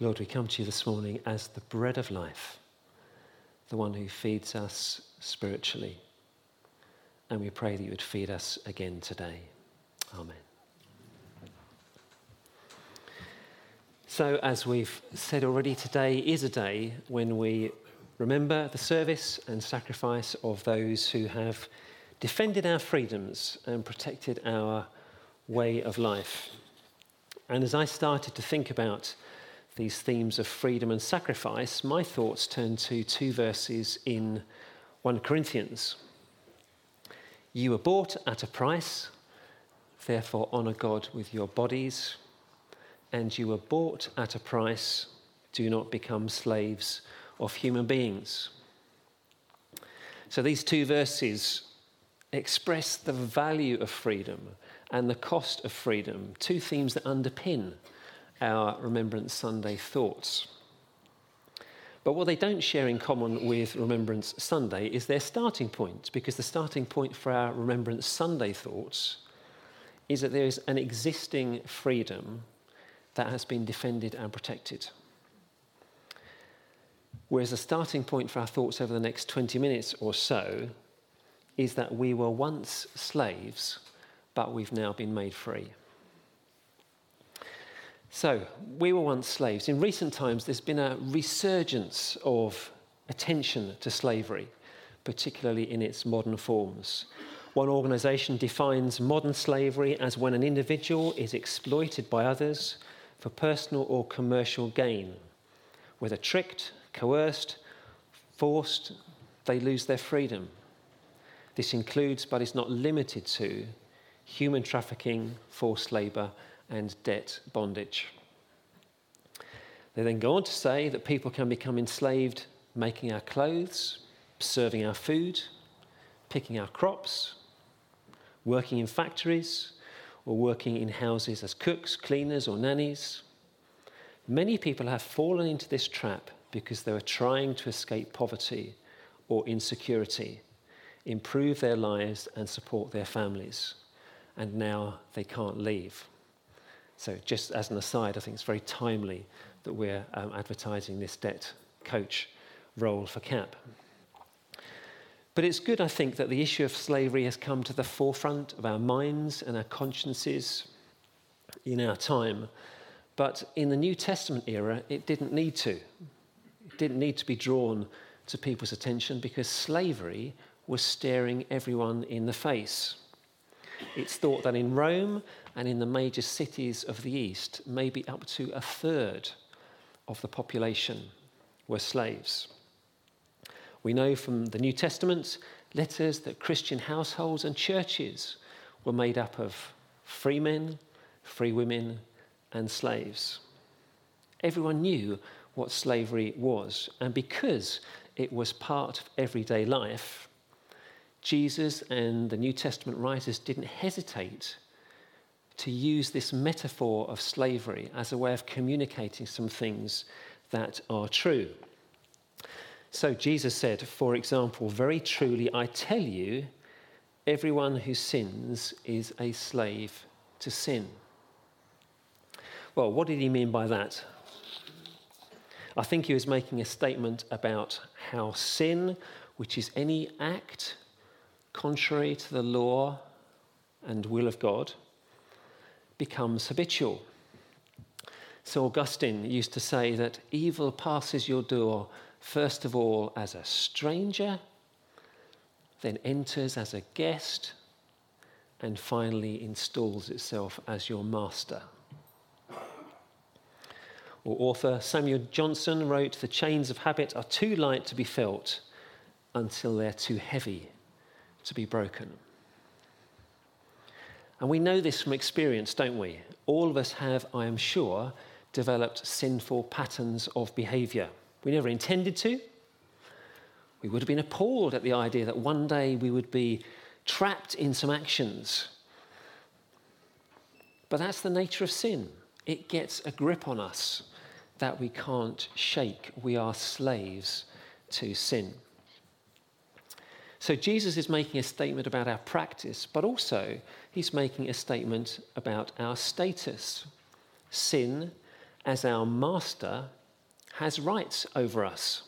Lord, we come to you this morning as the bread of life, the one who feeds us spiritually. And we pray that you would feed us again today. Amen. So, as we've said already, today is a day when we remember the service and sacrifice of those who have defended our freedoms and protected our way of life. And as I started to think about these themes of freedom and sacrifice, my thoughts turn to two verses in 1 Corinthians. You were bought at a price, therefore honour God with your bodies and you were bought at a price, do not become slaves of human beings. So these two verses express the value of freedom and the cost of freedom, two themes that underpin our Remembrance Sunday thoughts. But what they don't share in common with Remembrance Sunday is their starting point, because the starting point for our Remembrance Sunday thoughts is that there is an existing freedom that has been defended and protected. Whereas the starting point for our thoughts over the next 20 minutes or so is that we were once slaves, but we've now been made free. So, we were once slaves. In recent times, there's been a resurgence of attention to slavery, particularly in its modern forms. One organisation defines modern slavery as when an individual is exploited by others for personal or commercial gain. Whether tricked, coerced, forced, they lose their freedom. This includes, but is not limited to, human trafficking, forced labour, and debt bondage. They then go on to say that people can become enslaved making our clothes, serving our food, picking our crops, working in factories, or working in houses as cooks, cleaners, or nannies. Many people have fallen into this trap because they were trying to escape poverty or insecurity, improve their lives, and support their families. And now they can't leave. So, just as an aside, I think it's very timely that we're um, advertising this debt coach role for CAP. But it's good, I think, that the issue of slavery has come to the forefront of our minds and our consciences in our time. But in the New Testament era, it didn't need to. It didn't need to be drawn to people's attention because slavery was staring everyone in the face. It's thought that in Rome and in the major cities of the East, maybe up to a third of the population were slaves. We know from the New Testament letters that Christian households and churches were made up of free men, free women, and slaves. Everyone knew what slavery was, and because it was part of everyday life, Jesus and the New Testament writers didn't hesitate to use this metaphor of slavery as a way of communicating some things that are true. So Jesus said, for example, very truly, I tell you, everyone who sins is a slave to sin. Well, what did he mean by that? I think he was making a statement about how sin, which is any act contrary to the law and will of God, becomes habitual. So Augustine used to say that evil passes your door first of all as a stranger, then enters as a guest, and finally installs itself as your master. Or author Samuel Johnson wrote The chains of habit are too light to be felt until they're too heavy to be broken. And we know this from experience, don't we? All of us have, I am sure, developed sinful patterns of behavior. We never intended to. We would have been appalled at the idea that one day we would be trapped in some actions. But that's the nature of sin. It gets a grip on us that we can't shake. We are slaves to sin. So Jesus is making a statement about our practice, but also he's making a statement about our status. Sin as our master, has rights over us.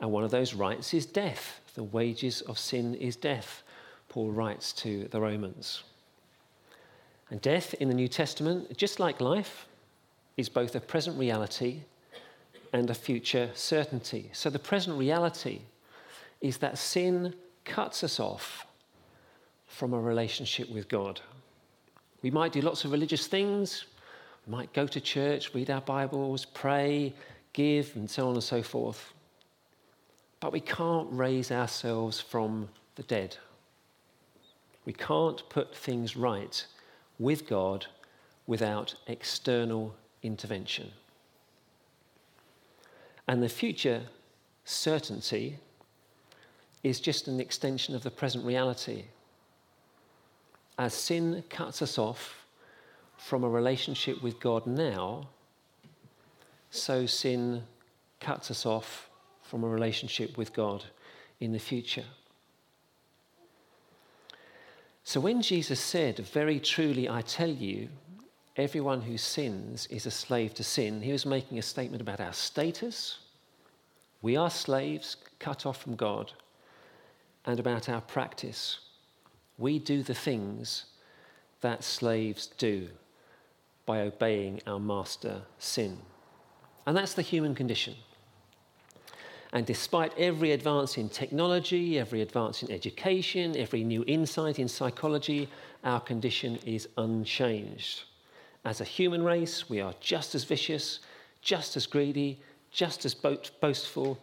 And one of those rights is death. The wages of sin is death, Paul writes to the Romans. And death in the New Testament, just like life, is both a present reality and a future certainty. So the present reality is that sin cuts us off from a relationship with God. We might do lots of religious things, we might go to church, read our Bibles, pray, give, and so on and so forth. But we can't raise ourselves from the dead. We can't put things right with God without external intervention. And the future certainty is just an extension of the present reality. As sin cuts us off from a relationship with God now, so sin cuts us off from a relationship with God in the future. So when Jesus said, Very truly I tell you, everyone who sins is a slave to sin, he was making a statement about our status. We are slaves cut off from God, and about our practice. We do the things that slaves do by obeying our master sin. And that's the human condition. And despite every advance in technology, every advance in education, every new insight in psychology, our condition is unchanged. As a human race, we are just as vicious, just as greedy, just as boastful,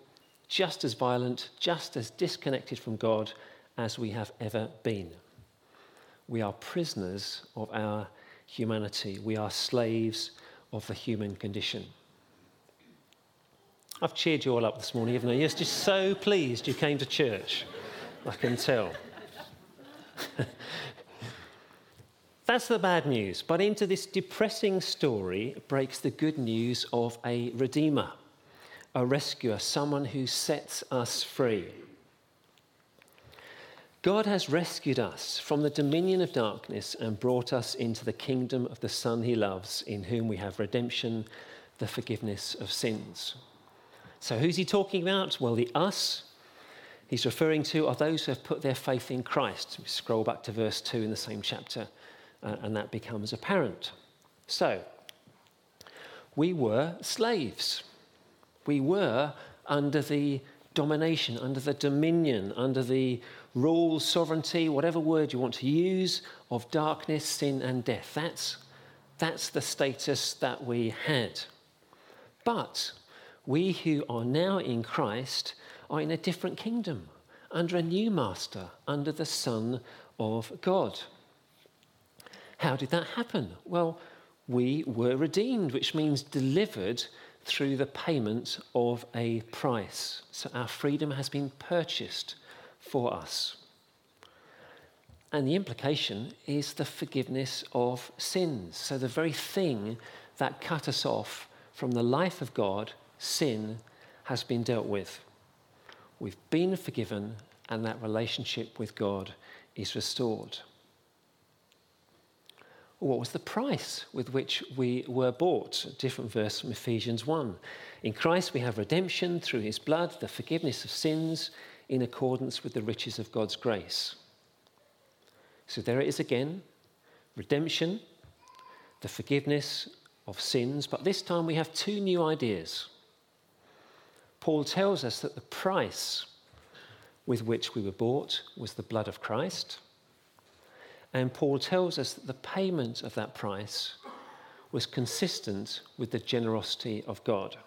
just as violent, just as disconnected from God as we have ever been. We are prisoners of our humanity, we are slaves of the human condition. I've cheered you all up this morning, haven't I? You're just so pleased you came to church. I can tell. That's the bad news. But into this depressing story breaks the good news of a redeemer, a rescuer, someone who sets us free. God has rescued us from the dominion of darkness and brought us into the kingdom of the Son he loves, in whom we have redemption, the forgiveness of sins. So, who's he talking about? Well, the us he's referring to are those who have put their faith in Christ. We scroll back to verse 2 in the same chapter, uh, and that becomes apparent. So, we were slaves. We were under the domination, under the dominion, under the rule, sovereignty, whatever word you want to use, of darkness, sin, and death. That's, that's the status that we had. But we who are now in Christ are in a different kingdom, under a new master, under the Son of God. How did that happen? Well, we were redeemed, which means delivered through the payment of a price. So our freedom has been purchased for us. And the implication is the forgiveness of sins. So the very thing that cut us off from the life of God sin has been dealt with. We've been forgiven, and that relationship with God is restored. What was the price with which we were bought? A different verse from Ephesians 1. In Christ we have redemption through his blood, the forgiveness of sins in accordance with the riches of God's grace. So there it is again redemption, the forgiveness of sins, but this time we have two new ideas. Paul tells us that the price with which we were bought was the blood of Christ. And Paul tells us that the payment of that price was consistent with the generosity of God.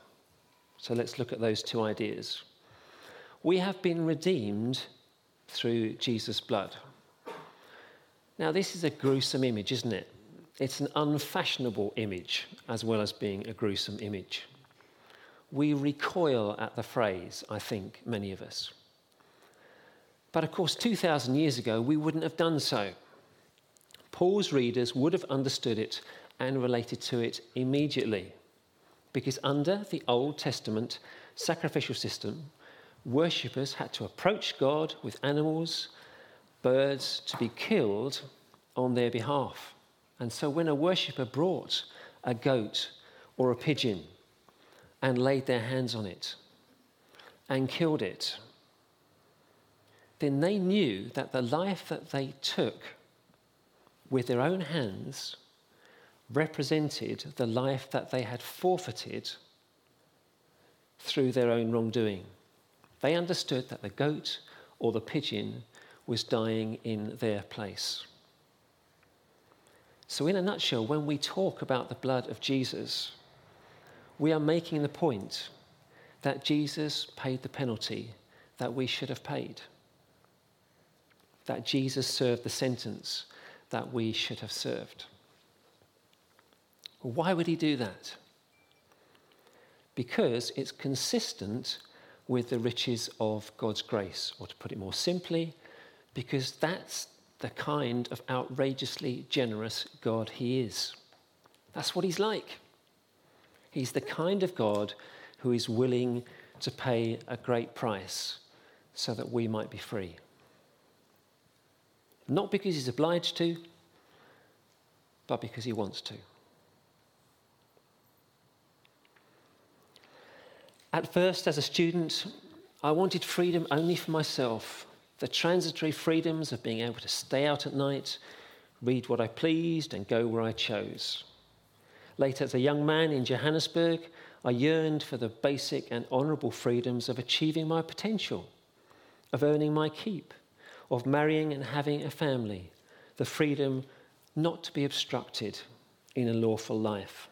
So let's look at those two ideas. We have been redeemed through Jesus' blood. Now, this is a gruesome image, isn't it? It's an unfashionable image as well as being a gruesome image we recoil at the phrase, I think, many of us. But of course, 2,000 years ago, we wouldn't have done so. Paul's readers would have understood it and related to it immediately. Because under the Old Testament sacrificial system, worshippers had to approach God with animals, birds to be killed on their behalf. And so when a worshipper brought a goat or a pigeon and laid their hands on it and killed it, then they knew that the life that they took with their own hands represented the life that they had forfeited through their own wrongdoing. They understood that the goat or the pigeon was dying in their place. So, in a nutshell, when we talk about the blood of Jesus, we are making the point that Jesus paid the penalty that we should have paid, that Jesus served the sentence that we should have served. Why would he do that? Because it's consistent with the riches of God's grace, or to put it more simply, because that's the kind of outrageously generous God he is. That's what he's like. He's the kind of God who is willing to pay a great price so that we might be free. Not because he's obliged to, but because he wants to. At first, as a student, I wanted freedom only for myself the transitory freedoms of being able to stay out at night, read what I pleased, and go where I chose. Later, as a young man in Johannesburg, I yearned for the basic and honourable freedoms of achieving my potential, of earning my keep, of marrying and having a family, the freedom not to be obstructed in a lawful life.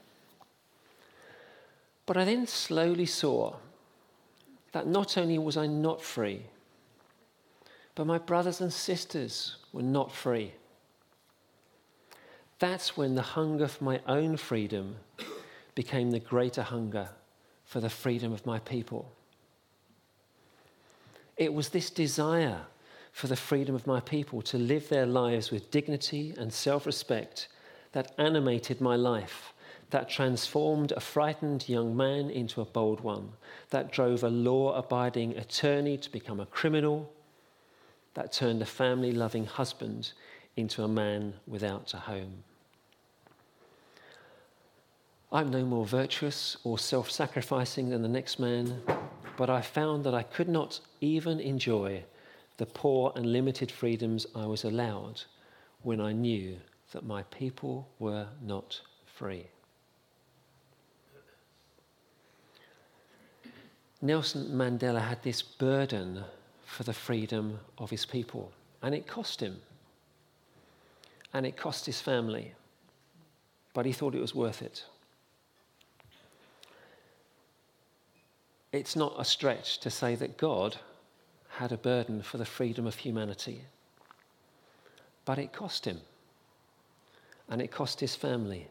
But I then slowly saw that not only was I not free, but my brothers and sisters were not free. That's when the hunger for my own freedom became the greater hunger for the freedom of my people. It was this desire for the freedom of my people to live their lives with dignity and self respect that animated my life, that transformed a frightened young man into a bold one, that drove a law abiding attorney to become a criminal, that turned a family loving husband into a man without a home. I'm no more virtuous or self sacrificing than the next man, but I found that I could not even enjoy the poor and limited freedoms I was allowed when I knew that my people were not free. Nelson Mandela had this burden for the freedom of his people, and it cost him, and it cost his family, but he thought it was worth it. It's not a stretch to say that God had a burden for the freedom of humanity. But it cost him, and it cost his family.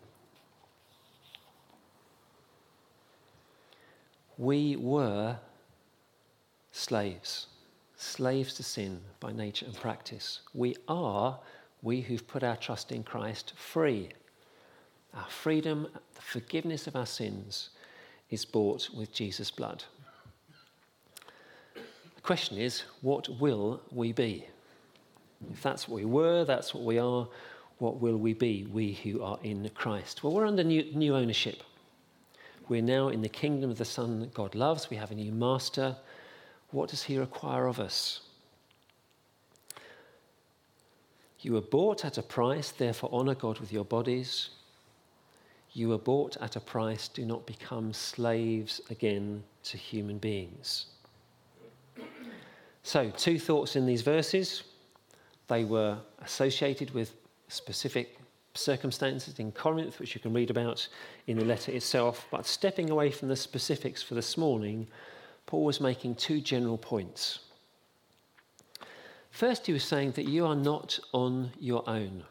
We were slaves, slaves to sin by nature and practice. We are, we who've put our trust in Christ, free. Our freedom, the forgiveness of our sins, is bought with Jesus' blood question is, what will we be? If that's what we were, that's what we are, what will we be, we who are in Christ? Well, we're under new, new ownership. We're now in the kingdom of the Son that God loves. We have a new master. What does he require of us? You were bought at a price, therefore honor God with your bodies. You were bought at a price, do not become slaves again to human beings. So, two thoughts in these verses. They were associated with specific circumstances in Corinth, which you can read about in the letter itself. But stepping away from the specifics for this morning, Paul was making two general points. First, he was saying that you are not on your own.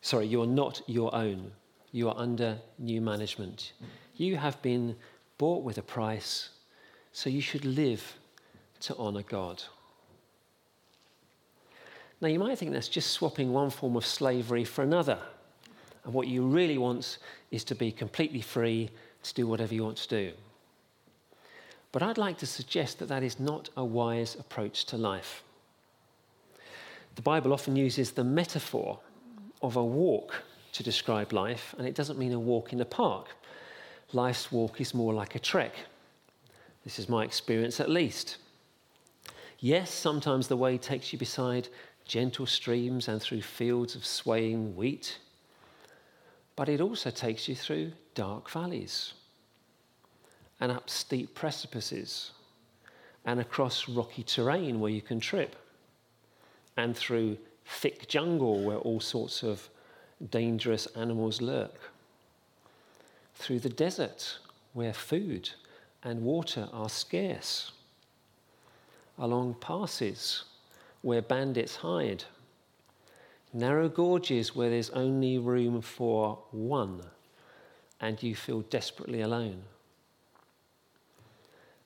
Sorry, you are not your own. You are under new management. You have been bought with a price, so you should live to honour God. Now, you might think that's just swapping one form of slavery for another. And what you really want is to be completely free to do whatever you want to do. But I'd like to suggest that that is not a wise approach to life. The Bible often uses the metaphor of a walk to describe life, and it doesn't mean a walk in the park. life's walk is more like a trek. This is my experience at least. Yes, sometimes the way takes you beside gentle streams and through fields of swaying wheat, but it also takes you through dark valleys and up steep precipices and across rocky terrain where you can trip and through thick jungle where all sorts of dangerous animals lurk, through the desert where food and water are scarce, along passes where bandits hide, narrow gorges where there's only room for one and you feel desperately alone.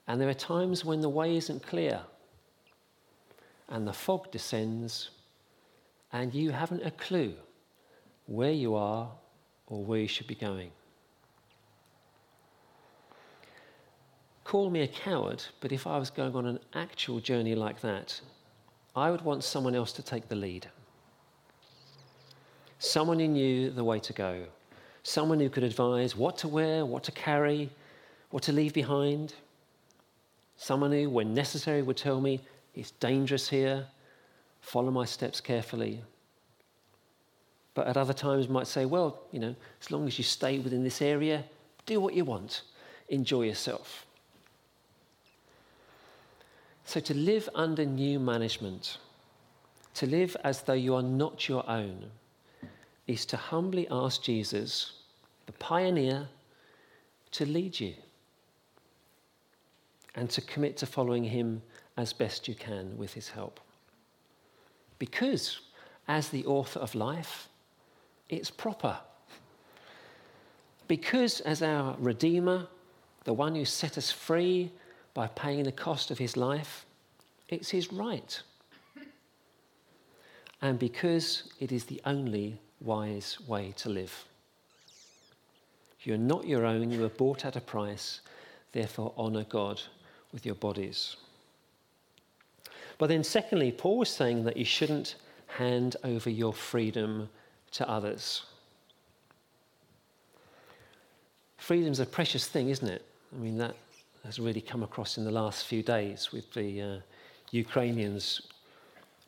And there are times when the way isn't clear and the fog descends and you haven't a clue where you are or where you should be going. Call me a coward, but if I was going on an actual journey like that, I would want someone else to take the lead. Someone who knew the way to go, someone who could advise what to wear, what to carry, what to leave behind. Someone who, when necessary, would tell me, it's dangerous here, follow my steps carefully. But at other times might say, well, you know, as long as you stay within this area, do what you want, enjoy yourself. So to live under new management, to live as though you are not your own, is to humbly ask Jesus, the pioneer, to lead you and to commit to following him as best you can with his help. Because, as the author of life, it's proper. Because, as our Redeemer, the one who set us free by paying the cost of his life, it's his right. And because it is the only wise way to live. You're not your own, you were bought at a price, therefore, honour God with your bodies. But then, secondly, Paul was saying that you shouldn't hand over your freedom to others. Freedom's a precious thing, isn't it? I mean, that has really come across in the last few days with the uh, Ukrainians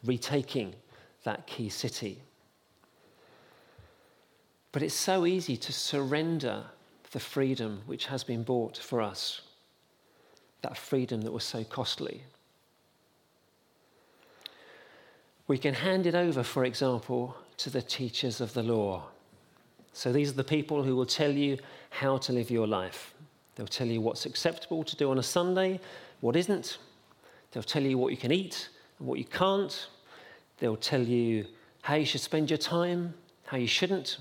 retaking that key city. But it's so easy to surrender the freedom which has been bought for us, that freedom that was so costly. We can hand it over, for example, to the teachers of the law. So these are the people who will tell you how to live your life. They'll tell you what's acceptable to do on a Sunday, what isn't. They'll tell you what you can eat and what you can't. They'll tell you how you should spend your time, how you shouldn't,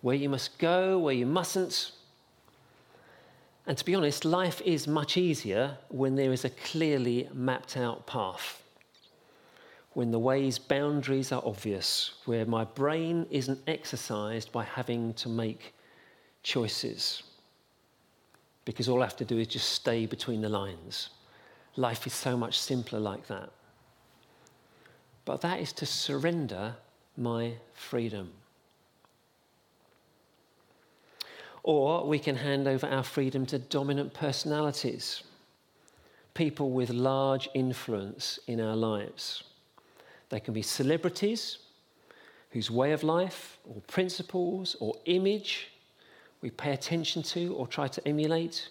where you must go, where you mustn't. And to be honest, life is much easier when there is a clearly mapped out path when the way's boundaries are obvious, where my brain isn't exercised by having to make choices. Because all I have to do is just stay between the lines. Life is so much simpler like that. But that is to surrender my freedom. Or we can hand over our freedom to dominant personalities, people with large influence in our lives. They can be celebrities whose way of life or principles or image we pay attention to or try to emulate.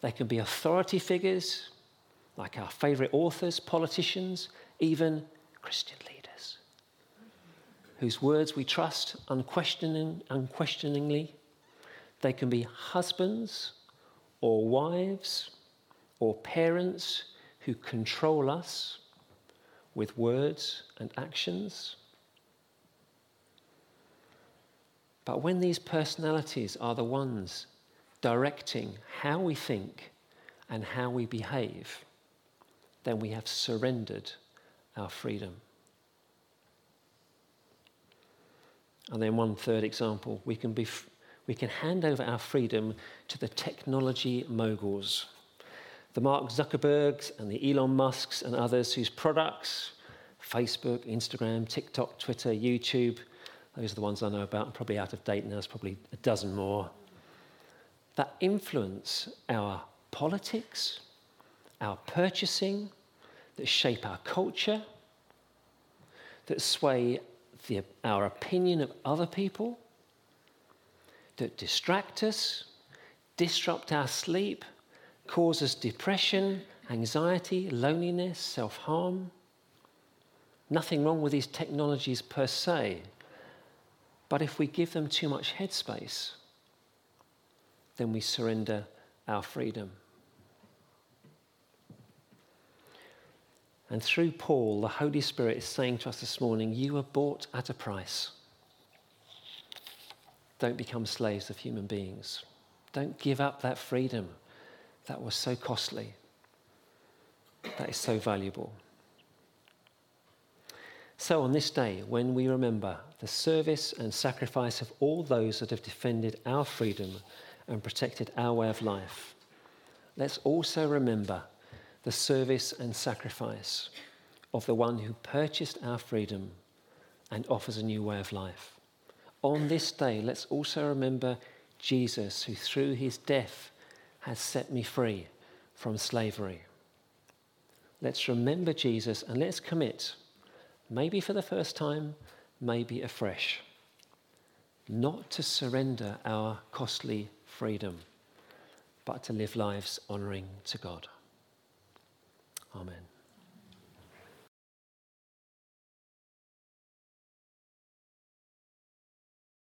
They can be authority figures like our favourite authors, politicians, even Christian leaders whose words we trust unquestioning, unquestioningly. They can be husbands or wives or parents who control us with words and actions. But when these personalities are the ones directing how we think and how we behave, then we have surrendered our freedom. And then, one third example, we can, be, we can hand over our freedom to the technology moguls the Mark Zuckerbergs and the Elon Musks and others whose products, Facebook, Instagram, TikTok, Twitter, YouTube, those are the ones I know about. I'm probably out of date now, there's probably a dozen more. that influence our politics, our purchasing, that shape our culture, that sway the, our opinion of other people, that distract us, disrupt our sleep, cause us depression, anxiety, loneliness, self harm. Nothing wrong with these technologies per se, but if we give them too much headspace, then we surrender our freedom. And through Paul, the Holy Spirit is saying to us this morning, You were bought at a price. Don't become slaves of human beings. Don't give up that freedom that was so costly, that is so valuable. So, on this day, when we remember the service and sacrifice of all those that have defended our freedom and protected our way of life, let's also remember the service and sacrifice of the one who purchased our freedom and offers a new way of life. On this day, let's also remember Jesus, who through his death has set me free from slavery. Let's remember Jesus and let's commit, maybe for the first time, maybe afresh, not to surrender our costly freedom, but to live lives honoring to God. Amen.